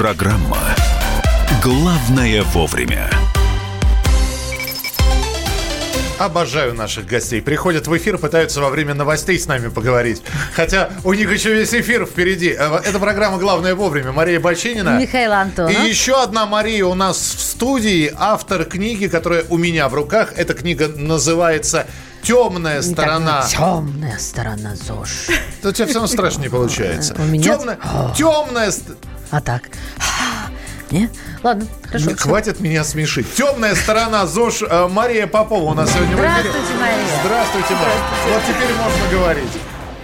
Программа «Главное вовремя». Обожаю наших гостей. Приходят в эфир, пытаются во время новостей с нами поговорить. Хотя у них еще весь эфир впереди. Э, Это программа «Главное вовремя». Мария Бочинина. Михаил Антонов. И еще одна Мария у нас в студии. Автор книги, которая у меня в руках. Эта книга называется «Темная сторона». Темная сторона ЗОЖ. У тебя все равно страшнее получается. У меня- Темная, темная... ст- А так. Не? Ладно, хорошо. Ну, Хватит меня смешить. Темная сторона ЗОЖ. Э, Мария Попова у нас сегодня в эфире. Здравствуйте, Мария. Здравствуйте, Мария. Вот теперь можно говорить.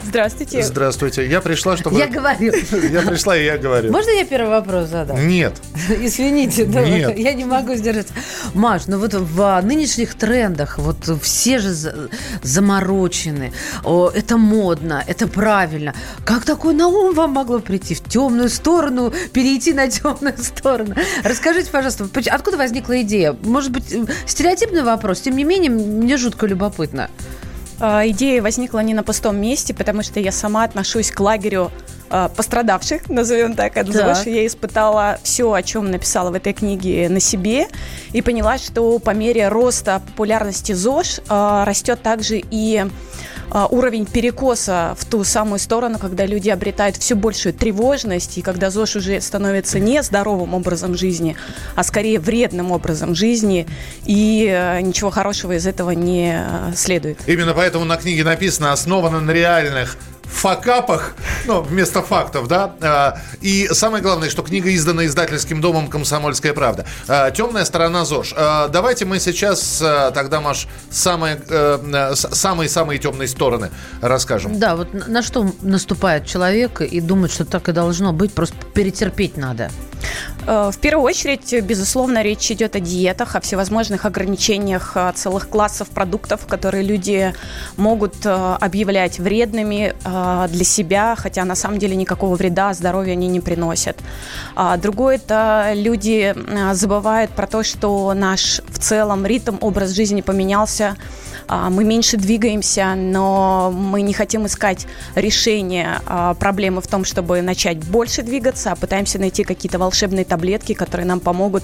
Здравствуйте. Здравствуйте. Я пришла, чтобы... Я говорю. Я пришла, и я говорю. Можно я первый вопрос задам? Нет. Извините, да, Нет. я не могу сдержаться. Маш, ну вот в а, нынешних трендах вот все же за- заморочены. Это модно, это правильно. Как такое на ум вам могло прийти? В темную сторону, перейти на темную сторону? Расскажите, пожалуйста, откуда возникла идея? Может быть, э, стереотипный вопрос, тем не менее, мне жутко любопытно. А, Идея возникла не на пустом месте, потому что я сама отношусь к лагерю а, пострадавших, назовем так, от. ЗОЖ. Я испытала все, о чем написала в этой книге на себе, и поняла, что по мере роста популярности ЗОЖ а, растет также и уровень перекоса в ту самую сторону, когда люди обретают все большую тревожность, и когда ЗОЖ уже становится не здоровым образом жизни, а скорее вредным образом жизни, и э, ничего хорошего из этого не э, следует. Именно поэтому на книге написано «Основано на реальных факапах», ну, вместо фактов, да. А, И самое главное, что книга издана издательским домом «Комсомольская правда». А, «Темная сторона ЗОЖ». А, Давайте мы сейчас тогда, Маш, самые, э, самые-самые темные стороны расскажем. Да, вот на что наступает человек и думает, что так и должно быть, просто перетерпеть надо. Э, В первую очередь, безусловно, речь идет о диетах, о всевозможных ограничениях целых классов продуктов, которые люди могут э, объявлять вредными для себя, хотя на самом деле никакого вреда здоровью они не приносят. А Другое это люди э, забывают про то, что наш в целом ритм, образ жизни поменялся, мы меньше двигаемся, но мы не хотим искать решение а, проблемы в том, чтобы начать больше двигаться, а пытаемся найти какие-то волшебные таблетки, которые нам помогут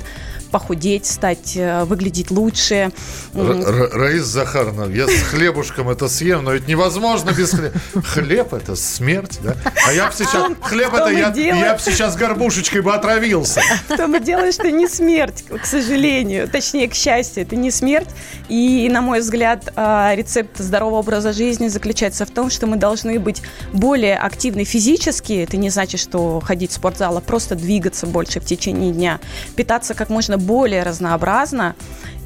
похудеть, стать, э, выглядеть лучше. М, Раис Захаровна, я с хлебушком это съем, но ведь невозможно без хлеба. Хлеб это смерть, да? А я бы сейчас... Хлеб что это мы я, делаем? я бы сейчас горбушечкой бы отравился. В том и дело, что не смерть, к сожалению. Точнее, к счастью, это не смерть. И, на мой взгляд, а, рецепт здорового образа жизни заключается в том, что мы должны быть более активны физически. Это не значит, что ходить в спортзал, а просто двигаться больше в течение дня. Питаться как можно более разнообразно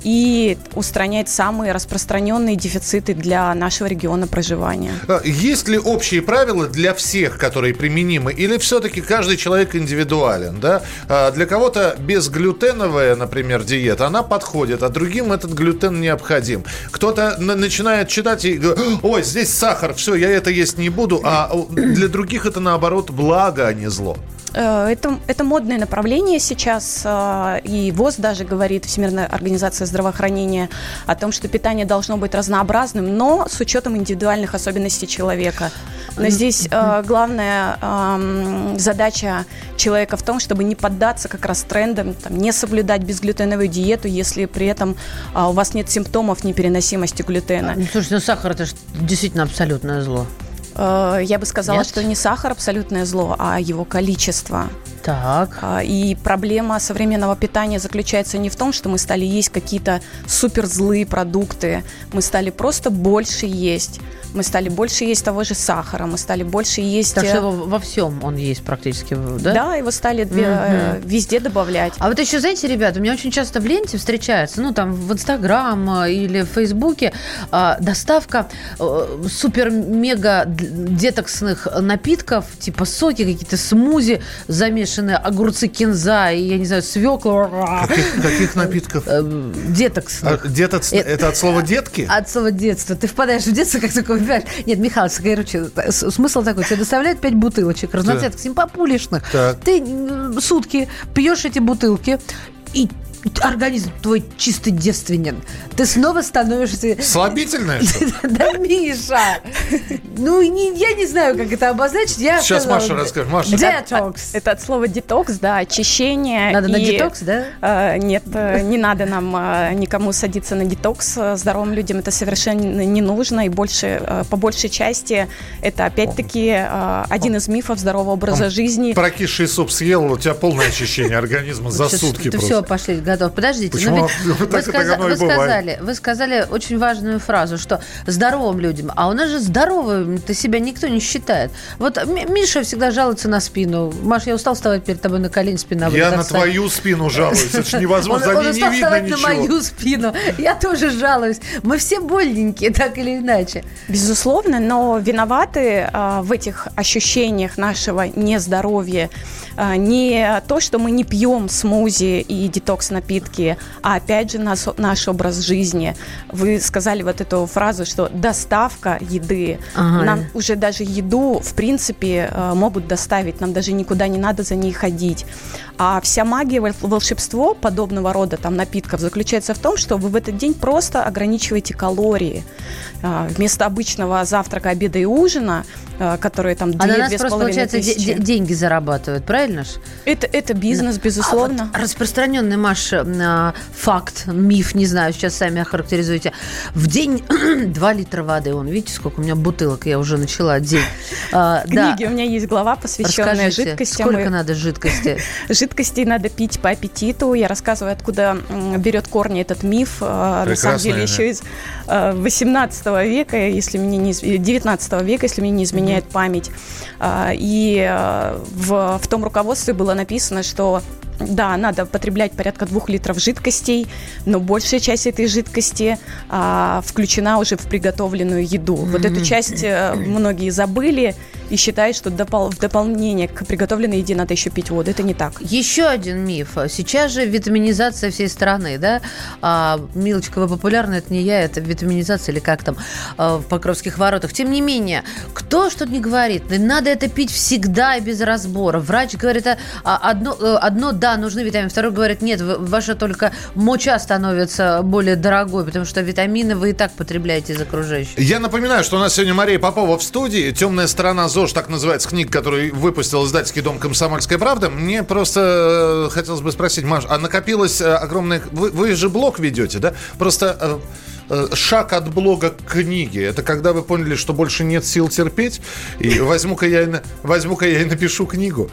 и устранять самые распространенные дефициты для нашего региона проживания. А, Есть ли общие правила для всех, которые применимы, или все-таки каждый человек индивидуален, да? А, Для кого-то безглютеновая, например, диета, она подходит, а другим этот глютен необходим. Кто-то на- начинает читать и говорит, ой, здесь сахар, все, я это есть не буду, а для других это наоборот благо, а не зло. Э, Это, это модное направление сейчас, э, и ВОЗ даже говорит, Всемирная организация здравоохранения, о том, что питание должно быть разнообразным, но с учетом индивидуальных особенностей человека. Но здесь э, главная эм, задача человека в том, чтобы не поддаться как раз трендам, там, не соблюдать безглютеновую диету, если при этом у вас нет симптомов непереносимости глютена. Ну, слушайте, ну сахар это ж действительно абсолютное зло. Э, Я бы сказала, Нет? что не сахар абсолютное зло, а его количество. Так. А, И проблема современного питания заключается не в том, что мы стали есть какие-то супер злые продукты, мы стали просто больше есть. Мы стали больше есть того же сахара, мы стали больше есть... Так э, что его во всем он есть практически, да? да? его стали э, везде добавлять. А вот еще, знаете, ребята, у меня очень часто в ленте встречается, ну, там, в Инстаграм э, или в Фейсбуке доставка э, супер-мега детоксных напитков, типа соки, какие-то смузи, замешанные огурцы кинза и, я не знаю, свекла. Каких, каких напитков? Э, А, Детоксных. Деток, Э, это от слова детки? От слова детства. Ты впадаешь в детство, как такой, понимаешь? Нет, Михаил, короче, с- смысл такой. Тебе доставляют пять бутылочек разноцветных, симпопулишных. Так. Ты сутки пьешь эти бутылки, и организм твой чисто девственен. Ты снова становишься... Ли? Да, Миша! Ну, не- я не знаю, как это обозначить. Я Сейчас Маша расскажет. Маша. Детокс. Это от слова детокс, да, очищение. Надо на детокс, да? э, нет, э, не надо нам э, никому садиться на детокс. Здоровым людям это совершенно не нужно. И больше, по большей части это опять-таки один из мифов здорового образа жизни. Прокисший суп съел, у тебя полное очищение организма за сутки просто. все, пошли, готов. Подождите. Почему? но ведь Ну, вы, так- оно и вы сказали, вы сказали очень важную фразу, что здоровым людям, а у нас же здоровым-то себя никто не считает. Вот Ми- Миша всегда жалуется на спину. Маш, я устал вставать перед тобой на колени, спина Я на твою спину жалуюсь. Это же невозможно. Он, За ней устал не видно вставать на ничего. мою спину. Я тоже жалуюсь. Мы все больненькие, так или иначе. Безусловно, но виноваты а, в этих ощущениях нашего нездоровья а, не то, что мы не пьем смузи и детокс-напитки, а опять же нас- наш образ жизни. Вы сказали вот эту фразу, что доставка еды. Ага. Нам уже даже еду, в принципе, а, могут доставить. Нам даже никуда не надо за ней ходить. А вся магия, вол- волшебство подобного рода там напитков заключается в том, что вы в этот день просто ограничиваете калории. А, Вместо обычного завтрака, обеда и ужина, которые там А на нас просто, получается, деньги зарабатывают, правильно ж? Это, это бизнес, безусловно. А вот распространенный, Маш, а, факт, миф, не знаю, сейчас сами охарактеризуете. В день 2 литра воды. Он, видите, сколько у меня бутылок, я уже начала день. А, да. книге у меня есть глава, посвященная Расскажите, жидкостям. сколько и- надо жидкости? Жидкостей надо пить по аппетиту. Я рассказываю, откуда берет корни этот миф. э, На самом Прекрасная, деле, да. еще из э, 18 века, если мне не из- э, 19 века, если мне не изменяет память. А, И э, в, в том руководстве было написано, что да, надо потреблять порядка двух литров жидкостей, но большая часть этой жидкости а, включена уже в приготовленную еду. Вот эту часть э, многие забыли и считают, что допол- в дополнение к приготовленной еде надо еще пить воду. Это не так. Еще один миф. Сейчас же витаминизация всей страны, да? А, Милочка, вы популярны, это не я, это витаминизация или как там а, в Покровских воротах. Тем не менее, кто что не говорит, надо это пить всегда и без разбора. Врач говорит, а, одно, э, одно да, нужны витамины, второй говорит, нет, ваша только моча становится более дорогой, потому что витамины вы и так потребляете из окружающих. Я напоминаю, что у нас сегодня Мария Попова в студии. «Темная сторона ЗОЖ», так называется книга, которую выпустил издательский дом «Комсомольская правда». Мне просто э, хотелось бы спросить, Маш, а накопилось э, огромное... Вы, вы же блог ведете, да? Просто э, шаг от блога к книге. Это когда вы поняли, что больше нет сил терпеть, и возьму-ка я, возьму-ка я и напишу книгу.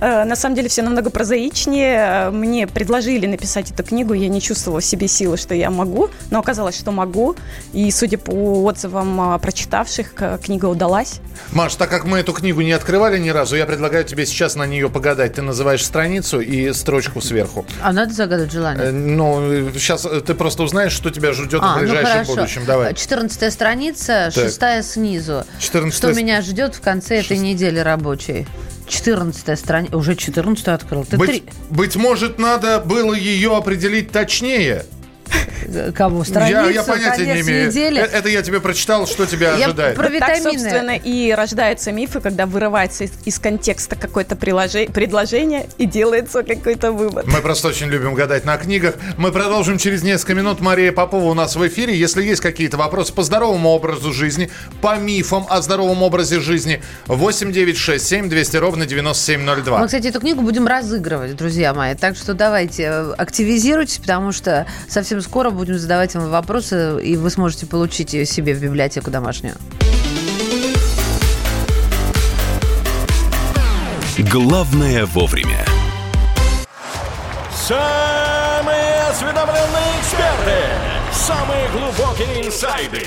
Э, На самом деле все намного прозаичнее. Э, Мне предложили написать эту книгу, я не чувствовала в себе силы, что я могу, но оказалось, что могу. И судя по отзывам а, прочитавших, книга удалась. Маш, так как мы эту книгу не открывали ни разу, я предлагаю тебе сейчас на нее погадать. Ты называешь страницу и строчку сверху. А надо загадать желание? Э, Ну, сейчас ты просто узнаешь, что тебя ждет А, ну ближайшем хорошо. будущем. Давай. 14 страница, Так. шестая снизу. 14 Что меня ждет в конце этой Шест- недели рабочей? 14 страница. Уже 14 открыл. Ты Быть, три- быть может, надо было ее определить точнее. Кого? Страницу, я, я понятия конец не имею. недели. Э, Это я тебе прочитал, что тебя Я ожидает. про Вот Так, витамины. собственно, и рождаются мифы, когда вырывается из, из контекста какое-то предложение и делается какой-то вывод. Мы просто очень любим гадать на книгах. Мы продолжим через несколько минут. Мария Попова у нас в эфире. Если есть какие-то вопросы по здоровому образу жизни, по мифам о здоровом образе жизни, 8 9 6 7 200 ровно 9702. Мы, кстати, эту книгу будем разыгрывать, друзья мои. Так что давайте э, активизируйтесь, потому что совсем скоро будем задавать вам вопросы, и вы сможете получить ее себе в библиотеку домашнюю. Главное вовремя. Самые осведомленные эксперты, самые глубокие инсайды,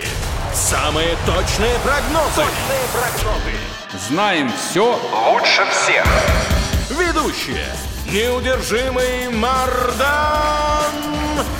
самые точные прогнозы. Точные прогнозы. Знаем все лучше всех. Ведущие. Неудержимый Мардан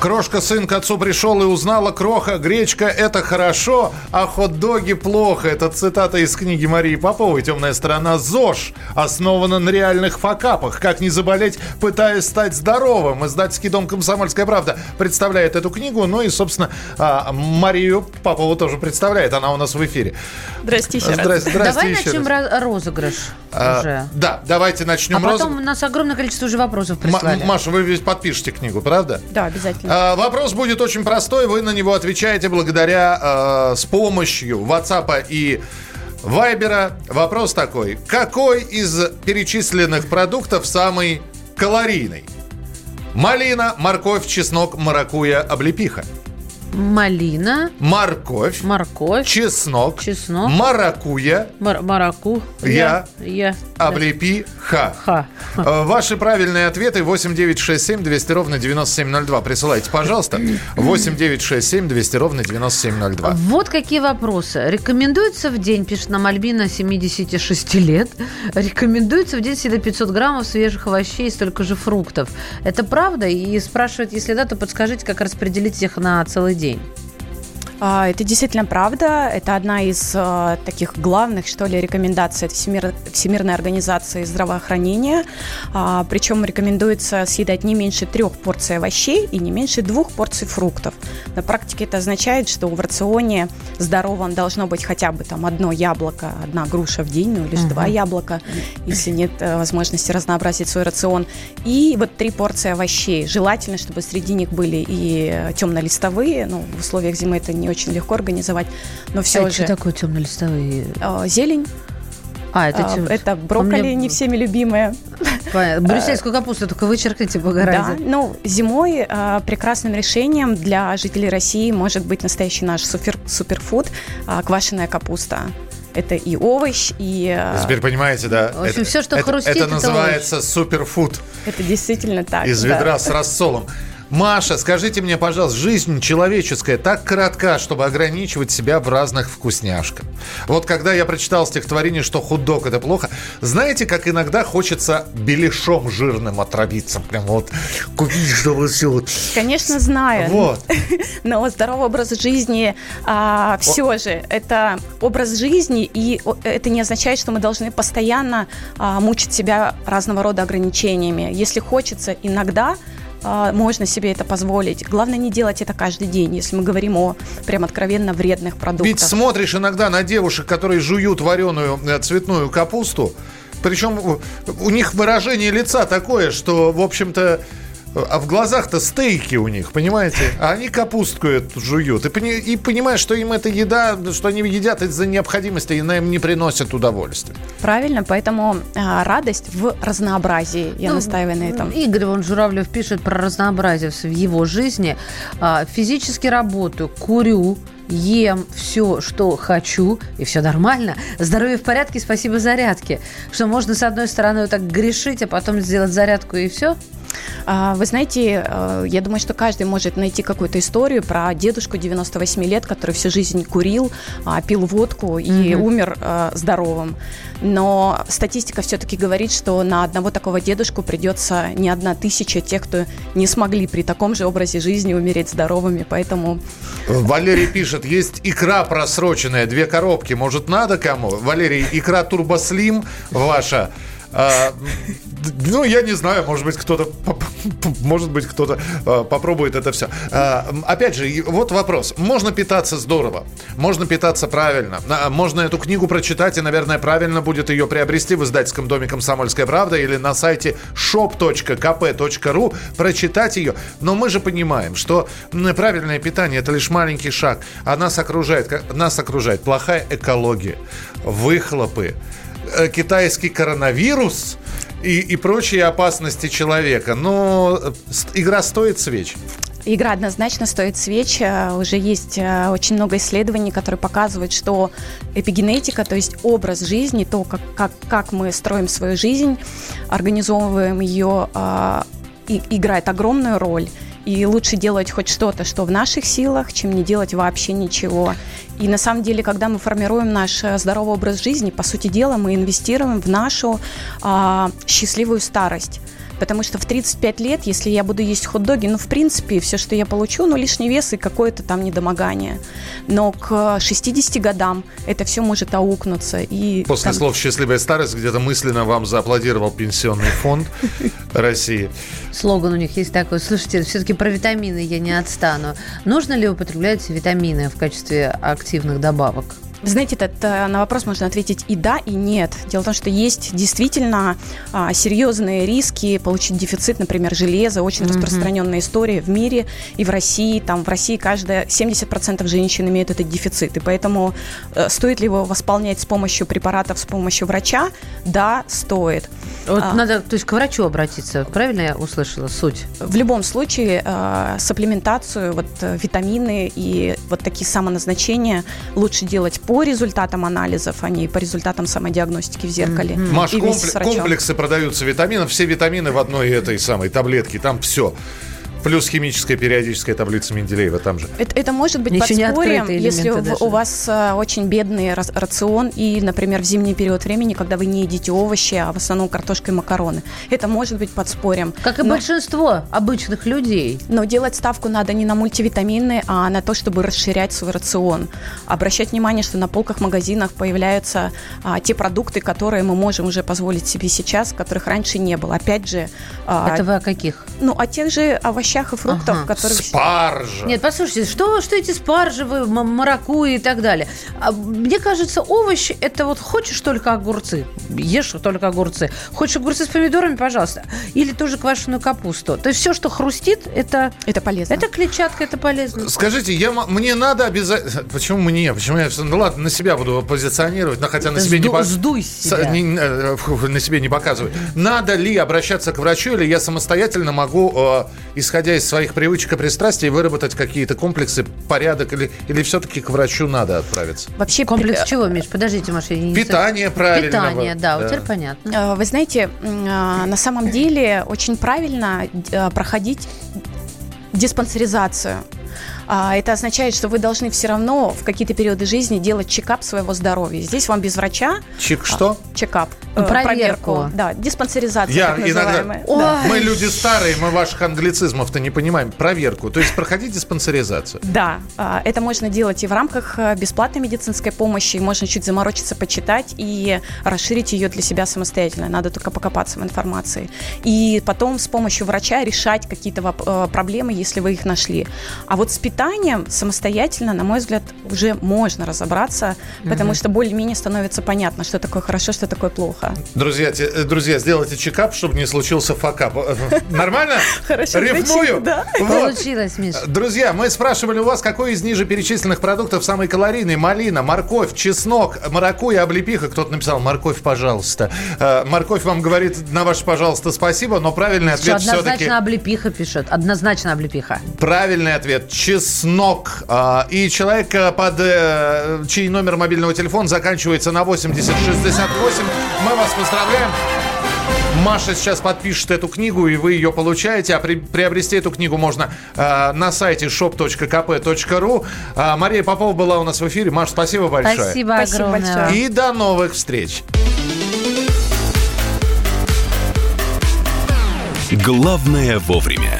Крошка сын к отцу пришел и узнала, кроха, гречка – это хорошо, а хот-доги – плохо. Это цитата из книги Марии Поповой «Темная сторона ЗОЖ» основана на реальных факапах. Как не заболеть, пытаясь стать здоровым. Издательский дом «Комсомольская правда» представляет эту книгу. Ну и, собственно, а, Марию Попову тоже представляет. Она у нас в эфире. Здрасте еще раз. Здрасте, здрасте Давай еще начнем раз. ро- розыгрыш А, уже. Да, давайте А начнем потом розыгрыш. у нас огромное количество уже вопросов М- прислали. Маша, вы ведь подпишете книгу, правда? Да, обязательно. А, Вопрос будет очень простой. Вы на него отвечаете благодаря э, с помощью WhatsApp и Вайбера. Вопрос такой. Какой из перечисленных продуктов самый калорийный? Малина, морковь, чеснок, маракуя, облепиха. Малина, Морковь, морковь, чеснок, Чеснок. маракуя, мар- мараку. Я. Я. облепиха. Ха. Э, Ваши правильные ответы 8 9 6 7 200 ровно 9702. Присылайте, пожалуйста. 8 9 6 7 200 ровно 9702. Вот какие вопросы. Рекомендуется в день, пишет нам Альбина, 76 лет, рекомендуется в день съедать 500 граммов свежих овощей и столько же фруктов. Это правда? И спрашивают, если да, то подскажите, как распределить их на целый день. А, Это действительно правда. Это одна из э, таких главных, что ли, рекомендаций от Всемир- Всемирной организации здравоохранения. А, Причем рекомендуется съедать не меньше трех порций овощей и не меньше двух порций фруктов. На практике это означает, что в рационе здоровом должно быть хотя бы там одно яблоко, одна груша в день, ну или же два яблока, если нет э, возможности разнообразить свой рацион. И вот три порции овощей. Желательно, чтобы среди них были и э, темнолистовые. Ну, в условиях зимы это не очень легко организовать, но все а же. что такое темно-листовые? э, Зелень, А, это, а, тем- это брокколи, меня- не всеми любимые. Понятно. Брюссельскую капусту только вычеркните, бога Да, ну, зимой э, прекрасным решением для жителей России может быть настоящий наш супер, суперфуд э, квашеная капуста. Это и овощ, и э, Теперь понимаете, да? В общем, это, всё, что это- хрустит, Это это называется суперфуд это действительно так. из да. ведра с рассолом. Маша, скажите мне, пожалуйста, жизнь человеческая так коротка, чтобы ограничивать себя в разных вкусняшках. Вот когда я прочитал стихотворение, что худок это плохо, знаете, как иногда хочется беляшом жирным отравиться. Прям вот купить, чтобы все вот... Конечно, знаю. Вот. Но здоровый образ жизни все же это образ жизни, и это не означает, что мы должны постоянно а, мучить себя разного рода ограничениями. Если хочется иногда, а, можно себе это позволить. Главное не делать это каждый день, если мы говорим о прям откровенно вредных продуктах. Ведь смотришь иногда на девушек, которые жуют вареную э, цветную капусту, причем у- них выражение лица такое, что, в общем-то, а в глазах-то стейки у них, понимаете? А они капустку эту жуют. И, пони- и понимаешь, что им эта еда, что они едят из-за необходимости, и она им не приносит удовольствия. Правильно, поэтому а, радость в разнообразии. Я Ну, настаиваю на этом. Игорь вон Журавлев пишет про разнообразие в его жизни. А, Физически работаю, курю, ем все, что хочу, и все нормально. Здоровье в порядке, спасибо зарядке. Что можно, с одной стороны, вот так грешить, а потом сделать зарядку и все? А, Вы знаете, э, я думаю, что каждый может найти какую-то историю про дедушку 98 лет, который всю жизнь курил, а, пил водку и умер э, здоровым. Но статистика все-таки говорит, что на одного такого дедушку придется не одна тысяча тех, кто не смогли при таком же образе жизни умереть здоровыми. Поэтому Валерий пишет, есть икра просроченная, две коробки, может надо кому? Валерий, икра Турбослим ваша, а, ну, я не знаю, может быть, кто-то, может быть, кто-то а, попробует это все. М, опять же, вот вопрос. Можно питаться здорово, можно питаться правильно, а, можно эту книгу прочитать, и, наверное, правильно будет ее приобрести в издательском доме «Комсомольская правда» или на сайте shop.kp.ru, прочитать ее. Но мы же понимаем, что правильное питание – это лишь маленький шаг, а нас окружает, нас окружает плохая экология, выхлопы, э, китайский коронавирус и, и прочие опасности человека. Но э, игра стоит свеч. Игра однозначно стоит свеч. Э, Уже есть э, очень много исследований, которые показывают, что эпигенетика, то есть образ жизни, то, как, как, как мы строим свою жизнь, организовываем ее, и- играет огромную роль. И лучше делать хоть что-то, что в наших силах, чем не делать вообще ничего. И на самом деле, когда мы формируем наш э, здоровый образ жизни, по сути дела, мы инвестируем в нашу а, счастливую старость. Потому что в 35 лет, если я буду есть хот-доги, ну, в принципе, все, что я получу, ну, лишний вес и какое-то там недомогание. Но к 60 годам это все может аукнуться. И После там- слов «счастливая старость» где-то мысленно вам зааплодировал Пенсионный фонд России. Слоган у них есть такой. Слушайте, все-таки про витамины я не отстану. Нужно ли употреблять витамины в качестве активных добавок? Знаете, этот, э, на вопрос можно ответить и да, и нет. Дело в том, что есть действительно а, серьезные риски получить дефицит, например, железа. Очень распространенная история в мире и в России. Там в России каждая 70% женщин имеют этот дефицит. И поэтому э, стоит ли его восполнять с помощью препаратов, с помощью врача? Да, стоит. Вот А. надо, то есть к врачу обратиться. Правильно я услышала суть? В любом случае, э, сапплементацию, вот э, витамины и вот такие самоназначения лучше делать по результатам анализов, а не по результатам самодиагностики в зеркале. Маш, с врачом. комплексы продаются витаминов. Все витамины в одной этой самой таблетке. Там все. Плюс химическая периодическая таблица Менделеева там же. Это, это может быть Еще подспорьем, если даже. у вас э, очень бедный рацион и, например, в зимний период времени, когда вы не едите овощи, а в основном картошка и макароны. Это может быть подспорьем. Как и Но- большинство обычных людей. Но делать ставку надо не на мультивитамины, а на то, чтобы расширять свой рацион. Обращать внимание, что на полках магазинах появляются а, те продукты, которые мы можем уже позволить себе сейчас, которых раньше не было. Опять же, а, Это вы о каких? ну, о тех же овощах и фруктах, Ага. которые... Спаржа. Нет, послушайте, что, что эти спаржи, вы, м- маракуйи и так далее? А, Мне кажется, овощи – это вот хочешь только огурцы, ешь только огурцы. Хочешь огурцы с помидорами, пожалуйста. Или тоже квашеную капусту. То есть все, что хрустит, это, Это полезно. это клетчатка, это полезно. Скажите, я, мне надо обязательно... Почему мне? Почему я... всё- Ну ладно, на себя буду позиционировать, но хотя на себе не... Сду- по- сдуй себя. не- э, на себе не показывай. Надо ли обращаться к врачу, или я самостоятельно могу, э, исходя из своих привычек и пристрастий, выработать какие-то комплексы, порядок, или, или все-таки к врачу надо отправиться? Вообще, Комплекс чего, Миш? Подождите, Маша. я не Питание правильного. Питание, да, Да. теперь понятно. Э, Вы знаете, а, на самом деле очень правильно э, проходить диспансеризацию. А, Это означает, что вы должны все равно в какие-то периоды жизни делать чекап своего здоровья. Здесь вам без врача Чик что? чекап, Ну, э, проверку. Да, диспансеризация Я так иногда... называемая. Ой. Да. Мы люди старые, мы ваших англицизмов-то не понимаем. Проверку. То есть проходить диспансеризацию. Да, а, это можно делать и в рамках э, бесплатной медицинской помощи, можно чуть заморочиться, почитать и расширить ее для себя самостоятельно. Надо только покопаться в информации. И потом с помощью врача решать какие-то э, проблемы, если вы их нашли. А вот с питанием самостоятельно, на мой взгляд, уже можно разобраться, потому что более-менее становится понятно, что такое хорошо, что такое плохо. Друзья, те- э, друзья, сделайте чекап, чтобы не случился факап. Э, Нормально? Хорошо Рифмую? да. Получилось, Миш. Друзья, мы спрашивали у вас, какой из ниже перечисленных продуктов самый калорийный? Малина, морковь, чеснок, маракуйя, облепиха. Кто-то написал, морковь, пожалуйста. Э, Морковь вам говорит на ваше, пожалуйста, спасибо, но правильный ответ все-таки... однозначно облепиха пишет. Однозначно облепиха. Правильный ответ – чеснок. А, И человек, э, под э, чей номер мобильного телефона заканчивается на 8068, мы вас поздравляем. Маша сейчас подпишет эту книгу, и вы ее получаете. А при- приобрести эту книгу можно э, на сайте shop.kp.ru. А, Мария Попова была у нас в эфире. Маш, спасибо большое. Спасибо, Спасибо огромное. большое. И до новых встреч. Главное вовремя.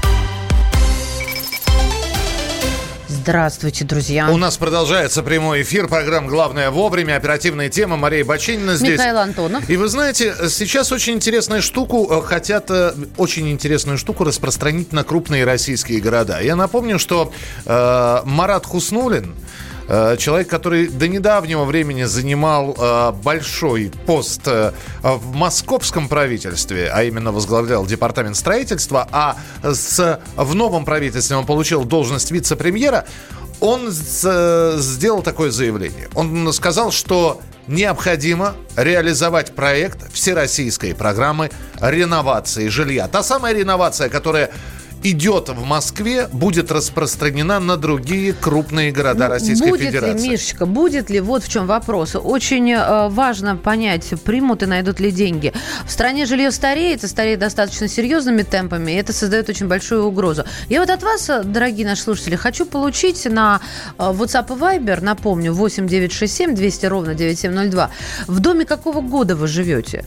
Здравствуйте, друзья. У нас продолжается прямой эфир, программа «Главное вовремя», оперативная тема, Мария Баченина здесь. Михаил Антонов. И вы знаете, сейчас очень интересную штуку, э, хотят э, очень интересную штуку распространить на крупные российские города. Я напомню, что э, Марат Хуснулин, Человек, который до недавнего времени занимал э, большой пост э, в московском правительстве, а именно возглавлял департамент строительства, а с, в новом правительстве он получил должность вице-премьера, он сделал такое заявление. Он сказал, что необходимо реализовать проект всероссийской программы реновации жилья. Та самая реновация, которая идет в Москве, будет распространена на другие крупные города Российской будет Федерации. ли, Мишечка, будет ли, вот в чем вопрос. Очень э, важно понять, примут и найдут ли деньги. В стране жилье стареет, и стареет достаточно серьезными темпами, и это создает очень большую угрозу. Я вот от вас, дорогие наши слушатели, хочу получить на э, WhatsApp и Viber, напомню, 8967 200 ровно 9702. В доме какого года вы живете?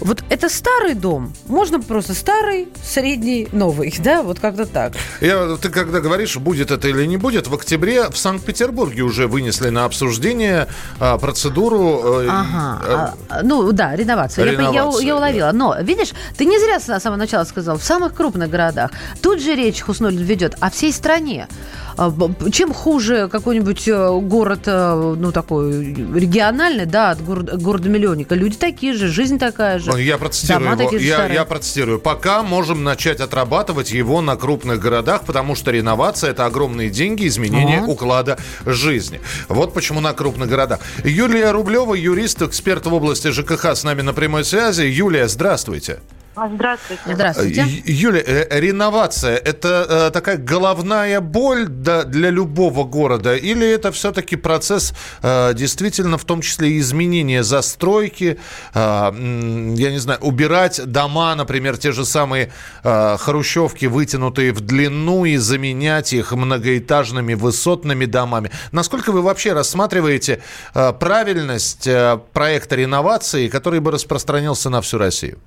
Вот это старый дом. Можно просто старый, средний, новый, да? Вот как-то так. Я, ты когда говоришь, будет это или не будет, в октябре в Санкт-Петербурге уже вынесли на обсуждение а, процедуру... э, Ага. э, А, ну да, реновация. Я- Я, Реновация, я уловила. Но, видишь, ты не зря с самого начала сказал, в самых крупных городах. Тут же речь Хуснулин ведет о всей стране. А, Чем хуже какой-нибудь э, город, э, ну, такой региональный, да, от города, города-миллионника, люди такие же, жизнь такая же. Я процитирую его. Я, я процитирую. Пока можем начать отрабатывать его на крупных городах, потому что реновация это огромные деньги, изменение Вот. уклада жизни. Вот почему на крупных городах. Юлия Рублева, юрист, эксперт в области ЖКХ, с нами на прямой связи. Юлия, здравствуйте. Здравствуйте. Здравствуйте. Ю- Юля, э, реновация это э, такая головная боль для любого города, или это все-таки процесс э, действительно в том числе изменения застройки, я не знаю, убирать дома, например, те же самые хрущевки, вытянутые в длину, и заменять их многоэтажными высотными домами. Насколько вы вообще рассматриваете правильность проекта реновации, который бы распространился на всю Россию?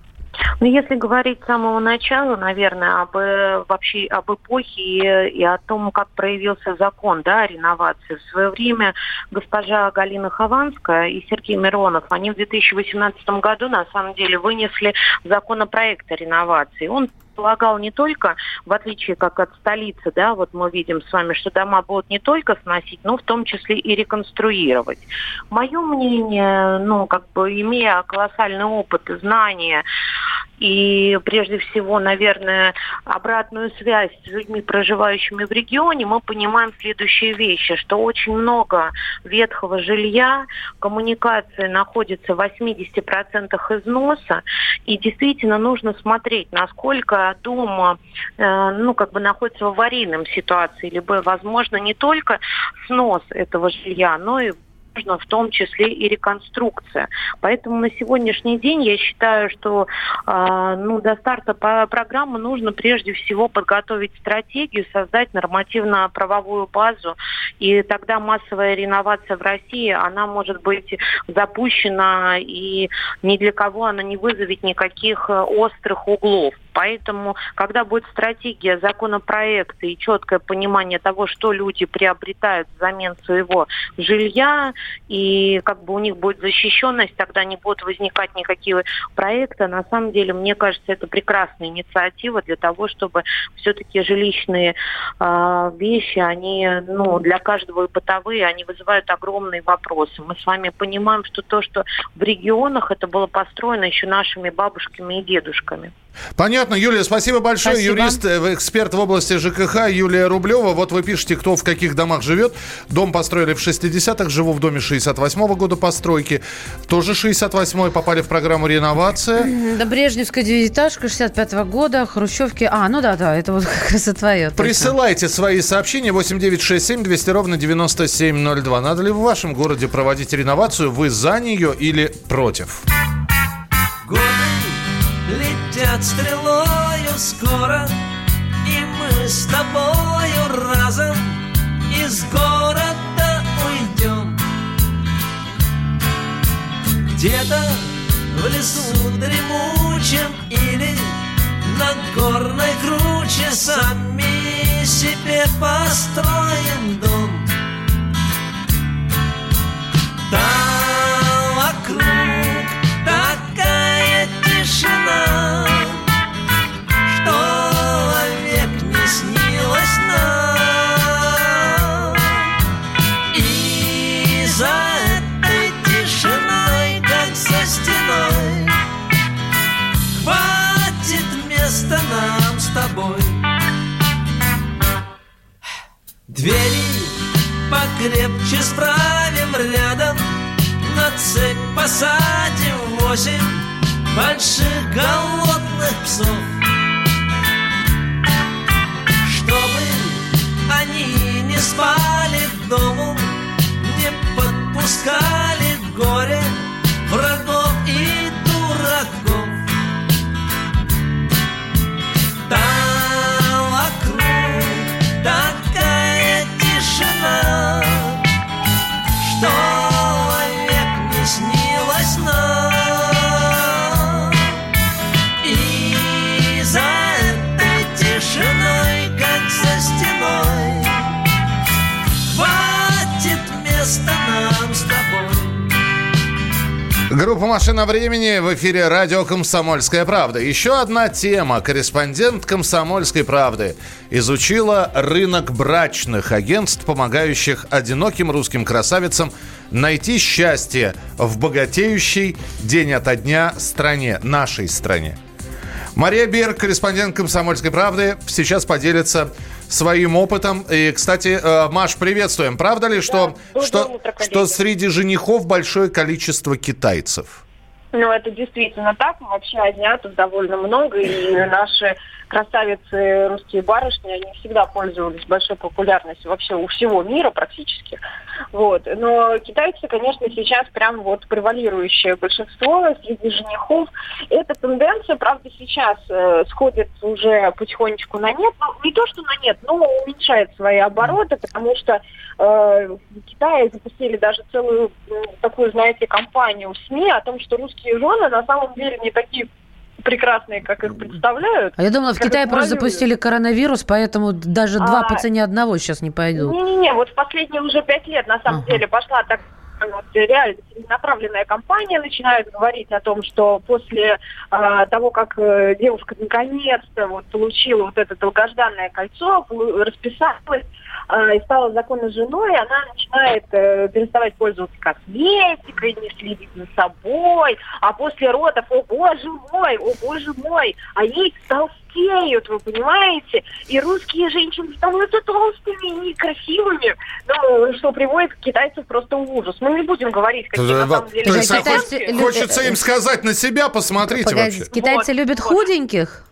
Ну, если говорить с самого начала, наверное, об э, вообще об эпохе и, и о том, как проявился закон, да, о реновации. В свое время госпожа Галина Хованская и Сергей Миронов, они в 2018 году на самом деле вынесли законопроект о реновации. Он полагал не только, в отличие как от столицы, да, вот мы видим с вами, что дома будут не только сносить, но в том числе и реконструировать. Мое мнение, ну, как бы имея колоссальный опыт и знания, и прежде всего, наверное, обратную связь с людьми, проживающими в регионе, мы понимаем следующие вещи, что очень много ветхого жилья, коммуникации находится в 80% износа, и действительно нужно смотреть, насколько дом э, ну, как бы находится в аварийном ситуации, либо, возможно, не только снос этого жилья, но и нужно в том числе и реконструкция. Поэтому на сегодняшний день я считаю, что э, ну, до старта по- программы нужно прежде всего подготовить стратегию, создать нормативно-правовую базу, и тогда массовая реновация в России, она может быть запущена, и ни для кого она не вызовет никаких э, острых углов. Поэтому, когда будет стратегия, законопроекта и четкое понимание того, что люди приобретают взамен своего жилья, и как бы у них будет защищенность, тогда не будут возникать никакие проекты. На самом деле, мне кажется, это прекрасная инициатива для того, чтобы все-таки жилищные э, вещи, они, ну, для каждого и бытовые, они вызывают огромные вопросы. Мы с вами понимаем, что то, что в регионах, это было построено еще нашими бабушками и дедушками. Понятно, Юлия, спасибо большое. Спасибо. Юрист, э, эксперт в области ЖКХ Юлия Рублева. Вот вы пишете, кто в каких домах живет. Дом построили в 60-х, живу в доме 68-го года постройки. Тоже 68-й, попали в программу реновация. Да, Брежневская девятиэтажка 65 года, Хрущевки. А, ну да, да, это вот как раз и твое. точно. Присылайте свои сообщения 8967 200 ровно 9702. Надо ли в вашем городе проводить реновацию? Вы за нее или против? Годы летят стрелою скоро И мы с тобою разом из города уйдем Где-то в лесу дремучем Или на горной круче Сами себе построим дом. Там такая «Машина времени» в эфире радио «Комсомольская правда». Еще одна тема. Корреспондент «Комсомольской правды» изучила рынок брачных агентств, помогающих одиноким русским красавицам найти счастье в богатеющей день ото дня стране, нашей стране. Мария Берг, корреспондент «Комсомольской правды», сейчас поделится своим опытом. И, кстати, э, Маш, приветствуем. Правда ли, что, доброе что, утро, что среди женихов большое количество китайцев? Ну, это действительно так. Вообще азиатов довольно много, и наши красавицы, русские барышни, они всегда пользовались большой популярностью вообще у всего мира практически. Вот. Но китайцы, конечно, сейчас прям вот превалирующее большинство среди женихов. Эта тенденция, правда, сейчас э, сходит уже потихонечку на нет. Ну, не то, что на нет, но уменьшает свои обороты, потому что э, в Китае запустили даже целую м, такую, знаете, кампанию в СМИ о том, что русские жены на самом деле не такие прекрасные, как их представляют. А я думала, в Китае просто запустили коронавирус, поэтому даже два А, по цене одного сейчас не пойдут. Не-не-не, вот в последние уже пять лет на самом деле пошла так реально направленная кампания начинает говорить о том, что после а, того, как э, девушка наконец-то вот получила вот это долгожданное кольцо, расписалась а, и стала законной женой, она начинает э, переставать пользоваться косметикой, не следить за собой, а после родов, о боже мой, о боже мой, они толстеют, вы понимаете? И русские женщины становятся толстыми и красивыми, ну, что приводит китайцев просто в ужас. Мы не будем говорить, какие на самом деле То есть, китайцы китайцы. любят- Хочется им сказать на себя, посмотрите Погодите, вообще. китайцы Вот, любят вот. худеньких?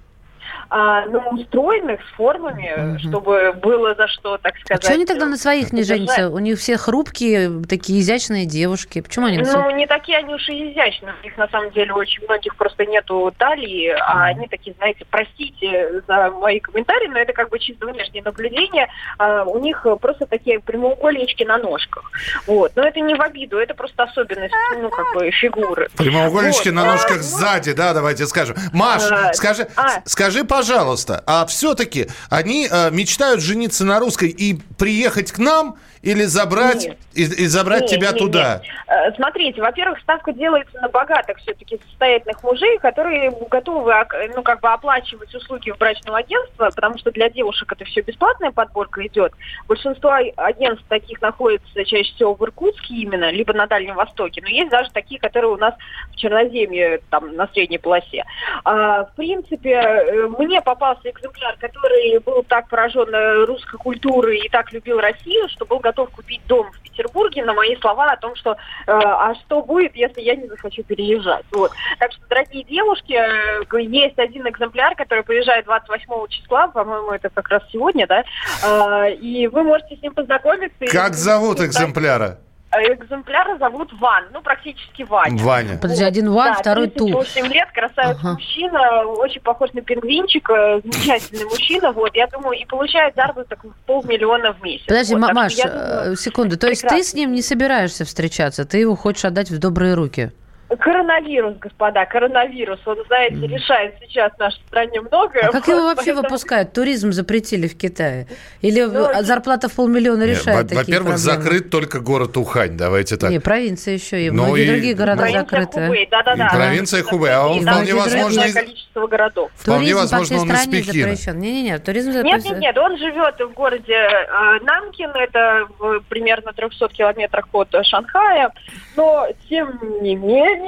А, ну, стройных, с формами, чтобы было за что, так А сказать. что они тогда на своих не женятся? У них все хрупкие, такие изящные девушки. Почему они Ну, не такие они уж и изящные. У них, на самом деле, очень многих просто нету талии, а они такие, знаете, простите за мои комментарии, но это как бы чисто внешнее наблюдение. А, у них просто такие прямоугольнички на ножках. Вот. Но это не в обиду, это просто особенность, ну, как бы, фигуры. Прямоугольнички Вот. на А, ножках ну, сзади, да, давайте скажем. Маш, А, скажи, а. скажи, пожалуйста, а все-таки они э, мечтают жениться на русской и приехать к нам или забрать Нет. и, и забрать Нет, тебя нет, туда? нет. Э, Смотрите, во-первых, ставка делается на богатых все-таки состоятельных мужей, которые готовы ну, как бы оплачивать услуги в брачного агентства, потому что для девушек это все бесплатная подборка идет. Большинство а- агентств таких находится чаще всего в Иркутске именно, либо на Дальнем Востоке. Но есть даже такие, которые у нас в Черноземье, там, на средней полосе. А, в принципе, э, мне попался экземпляр, который был так поражен э, русской культурой и так любил Россию, что был готов купить дом в Петербурге на мои слова о том, что э, а что будет, если я не захочу переезжать. Вот. Так что, дорогие девушки, э, есть один экземпляр, который приезжает 28 числа, по-моему, это как раз сегодня, да, Э, и вы можете с ним познакомиться. и- Как зовут и- экземпляра? Э, Экземпляра зовут Ван, ну, практически Ваня. Ваня. Подожди, один Ван, Да, второй Ту. 38 лет, красавец Ага. мужчина, очень похож на пингвинчика, замечательный мужчина, вот, я думаю, и получает заработок в полмиллиона в месяц. Подожди, Вот, Маш, думаю, э, секунду. То есть ты с ним не собираешься встречаться, ты его хочешь отдать в добрые руки? Коронавирус, господа, коронавирус. Он, знаете, решает сейчас в нашей стране многое. А как его вообще поэтому- выпускают? Туризм запретили в Китае? Или Ну, зарплата в полмиллиона Не, решает во- такие Во-первых, проблемы? закрыт только город Ухань, давайте так. Не, провинция еще и Ну многие и- другие города Провинция закрыты. Хубэй, да-да-да. И провинция Хубэй, а он И вполне возможно из- количество городов. Вполне Туризм возможно, по всей стране запрещен. Не-не-не, туризм Нет, запрещен. нет, нет, он живет в городе э, Нанкин, это в примерно 300 километрах от Шанхая, но тем не менее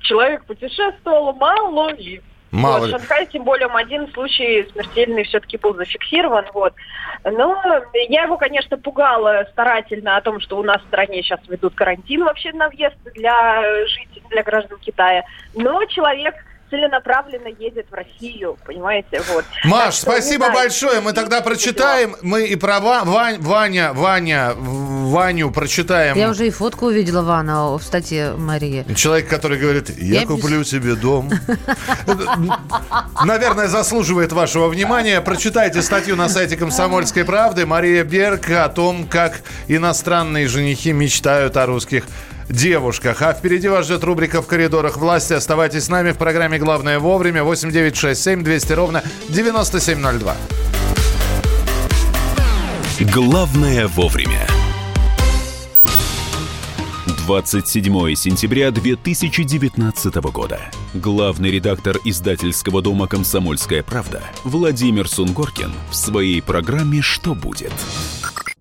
человек путешествовал мало ли. Мало вот, ли. В Шанхае, тем более, один случай смертельный все-таки был зафиксирован. Вот. Но я его, конечно, пугала старательно о том, что у нас в стране сейчас ведут карантин вообще на въезд для жителей, для граждан Китая. Но человек целенаправленно едет в Россию, понимаете, вот. Маш, Так спасибо знаю. большое. Мы тогда прочитаем. Мы и про Ва- Вань- Ваня, Ваня, Ваню прочитаем. Я уже и фотку увидела Вана в статье Марии. Человек, который говорит, я, Я куплю тебе дом. Наверное, заслуживает вашего внимания. Прочитайте статью на сайте «Комсомольской правды». Мария Берг о том, как иностранные женихи мечтают о русских девушках. А впереди вас ждет рубрика «В коридорах власти». Оставайтесь с нами в программе «Главное вовремя». 8967 200 ровно 9702. Главное вовремя. 27 сентября 2019 года. Главный редактор издательского дома «Комсомольская правда» Владимир Сунгоркин в своей программе «Что будет?».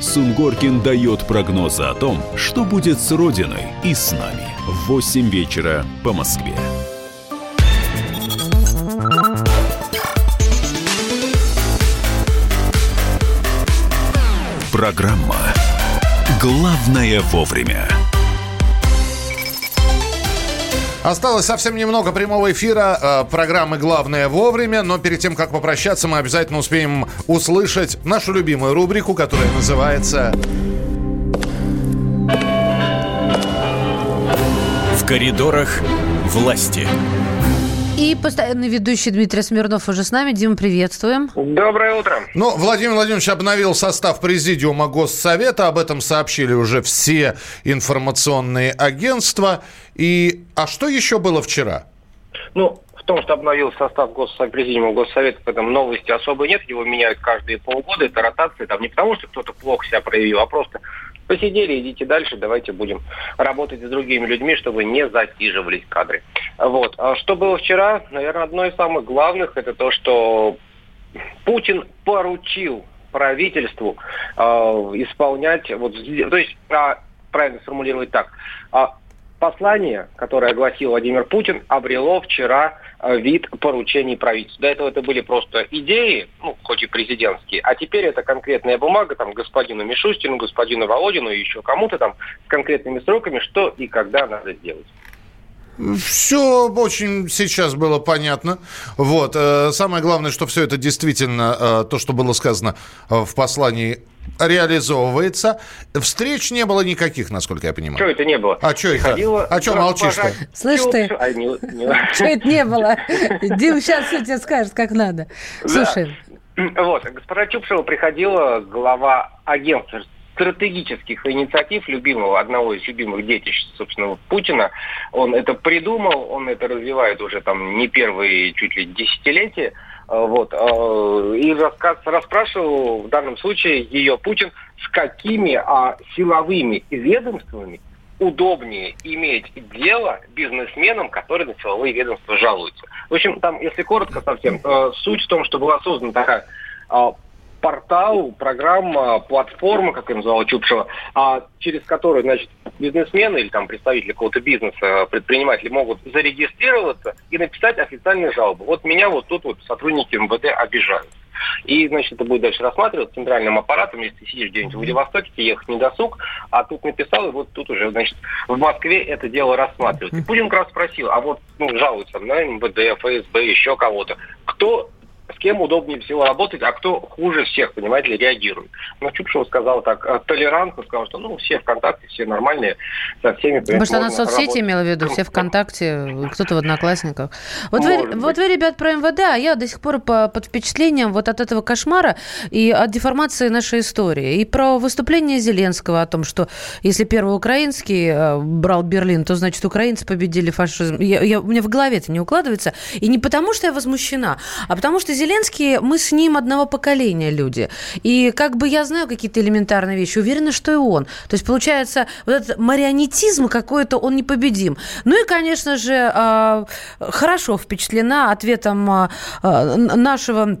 Сунгоркин дает прогнозы о том, что будет с Родиной и с нами. В 8 вечера по Москве. Программа «Главное вовремя». Осталось совсем немного прямого эфира э, программы «Главное вовремя», но перед тем, как попрощаться, мы обязательно успеем услышать нашу любимую рубрику, которая называется В коридорах власти. И постоянный ведущий Дмитрий Смирнов уже с нами. Дима, приветствуем. Доброе утро. Ну, Владимир Владимирович обновил состав президиума Госсовета. Об этом сообщили уже все информационные агентства. И а что еще было вчера? Ну, в том, что обновил состав Госсовета, Президиума Госсовета, в этом новости особо нет. Его меняют каждые полгода. Это ротация. Там не потому, что кто-то плохо себя проявил, а просто посидели, идите дальше, давайте будем работать с другими людьми, чтобы не засиживались кадры. Вот. А что было вчера? Наверное, одно из самых главных, это то, что Путин поручил правительству э, исполнять, вот, то есть, а, правильно сформулировать так, а, послание, которое огласил Владимир Путин, обрело вчера вид поручений правительству. До этого это были просто идеи, ну, хоть и президентские, а теперь это конкретная бумага там господину Мишустину, господину Володину и еще кому-то там с конкретными сроками, что и когда надо сделать. Все очень сейчас было понятно. Вот. э, Самое главное, что все это действительно, э, то, что было сказано э, в послании, реализовывается. Встреч не было никаких, насколько я понимаю. Что это не было? А что это? А что молчишь-то? Слышь ты. Что это не было? Дим сейчас все тебе скажет, как надо. Слушай, Вот, госпожа Чупшева приходила, глава агентства стратегических инициатив любимого, одного из любимых детищ, собственно, Путина. Он это придумал, он это развивает уже там не первые чуть ли десятилетия. Э, Вот. э, И рассказ, расспрашивал в данном случае ее Путин, с какими а, силовыми ведомствами удобнее иметь дело бизнесменам, которые на силовые ведомства жалуются. В общем, там, если коротко совсем, э, суть в том, что была создана такая э, портал, программа, платформа, как ее назвала Чупшева, а, через которую, значит, бизнесмены или там представители какого-то бизнеса, предприниматели могут зарегистрироваться и написать официальные жалобы. Вот меня вот тут вот сотрудники МВД обижают. И, значит, это будет дальше рассматриваться центральным аппаратом, если ты сидишь где-нибудь в Владивостоке, тебе ехать не досуг, а тут написал, и вот тут уже, значит, в Москве это дело рассматривают. И Путин как раз спросил, а вот, ну, жалуются на МВД, ФСБ, еще кого-то. Кто с кем удобнее всего работать, а кто хуже всех, понимаете ли, реагирует. Но Чупшева сказала так э, толерантно, сказала, что ну все ВКонтакте, все нормальные, со всеми. Может, она можно соцсети работать. имела в виду, все ВКонтакте, кто-то в Одноклассниках. Вот вы, вот вы, ребят, про МВД, а я до сих пор по- под впечатлением вот от этого кошмара и от деформации нашей истории. И про выступление Зеленского о том, что если первый украинский э, брал Берлин, то, значит, украинцы победили фашизм. Я, я- у меня в голове это не укладывается. И не потому, что я возмущена, а потому что Зеленский, мы с ним одного поколения люди. И как бы я знаю какие-то элементарные вещи, уверена, что и он. То есть, получается, вот этот марионетизм какой-то, он непобедим. Ну и, конечно же, э, хорошо впечатлена ответом э, э, нашего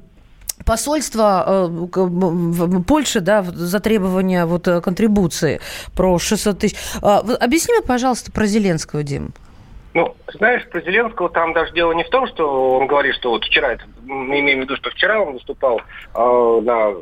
в Польши, да, за требования вот э, контрибуции про 600 тысяч. А, Объясни мне, пожалуйста, про Зеленского, Дим. Ну, знаешь, про Зеленского там даже дело не в том, что он говорит, что вот вчера, мы имеем в виду, что вчера он выступал э, на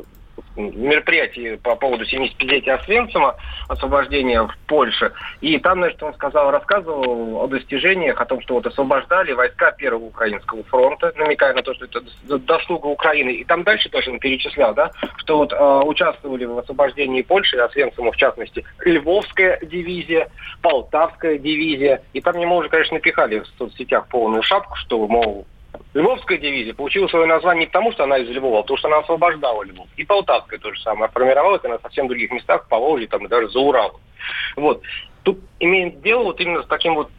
мероприятии по поводу 75-летия Освенцима, освобождения в Польше. И там, значит, он сказал, рассказывал о достижениях, о том, что вот освобождали войска Первого Украинского фронта, намекая на то, что это заслуга Украины. И там дальше даже он перечислял, да, что вот э, участвовали в освобождении Польши, Освенцима в частности, Львовская дивизия, Полтавская дивизия. И там ему уже, конечно, напихали в соцсетях полную шапку, что, мол, Львовская дивизия получила свое название не потому, что она из Львова, а потому что она освобождала Львов. И Полтавская то же самое. Формировалась она в совсем других местах, по Волжье, там, и даже за Уралом. Вот. Тут имеем дело вот именно с таким вот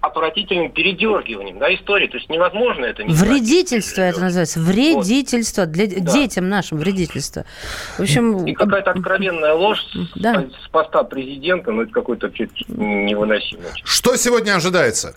отвратительным передергиванием, да, истории. То есть невозможно это не Вредительство это называется. Вредительство. Для детям нашим вредительство. В общем... И какая-то откровенная ложь с- Да. с поста президента, ну, это какой-то чуть невыносимо. Что сегодня ожидается?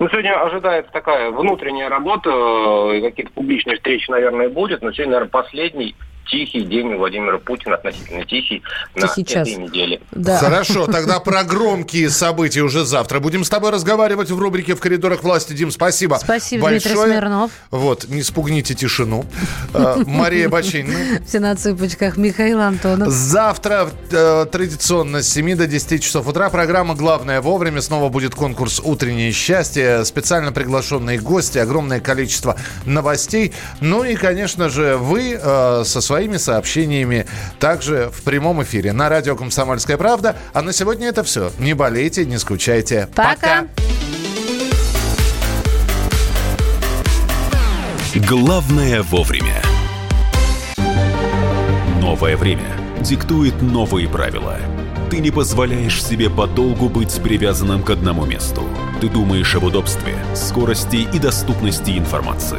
Ну, сегодня ожидается такая внутренняя работа, э, какие-то публичные встречи, наверное, будет, но сегодня, наверное, последний тихий день у Владимира Путина, относительно тихий, на Тихий час. этой неделе. Хорошо, тогда про громкие события уже завтра. Будем с тобой разговаривать в рубрике «В коридорах власти». Дим, спасибо. Спасибо, Дмитрий большое. Смирнов. Вот, не спугните тишину. Э, Мария Бачинина. Все на цыпочках. Михаил Антонов. Завтра э, традиционно с 7 до 10 часов утра программа «Главное вовремя». Снова будет конкурс «Утреннее счастье». Специально приглашенные гости, огромное количество новостей. Ну и, конечно же, вы э, со своими сообщениями также в прямом эфире на радио «Комсомольская правда». А на сегодня это все. Не болейте, не скучайте. Пока. Главное вовремя. Новое время диктует новые правила. Ты не позволяешь себе подолгу быть привязанным к одному месту. Ты думаешь об удобстве, скорости и доступности информации.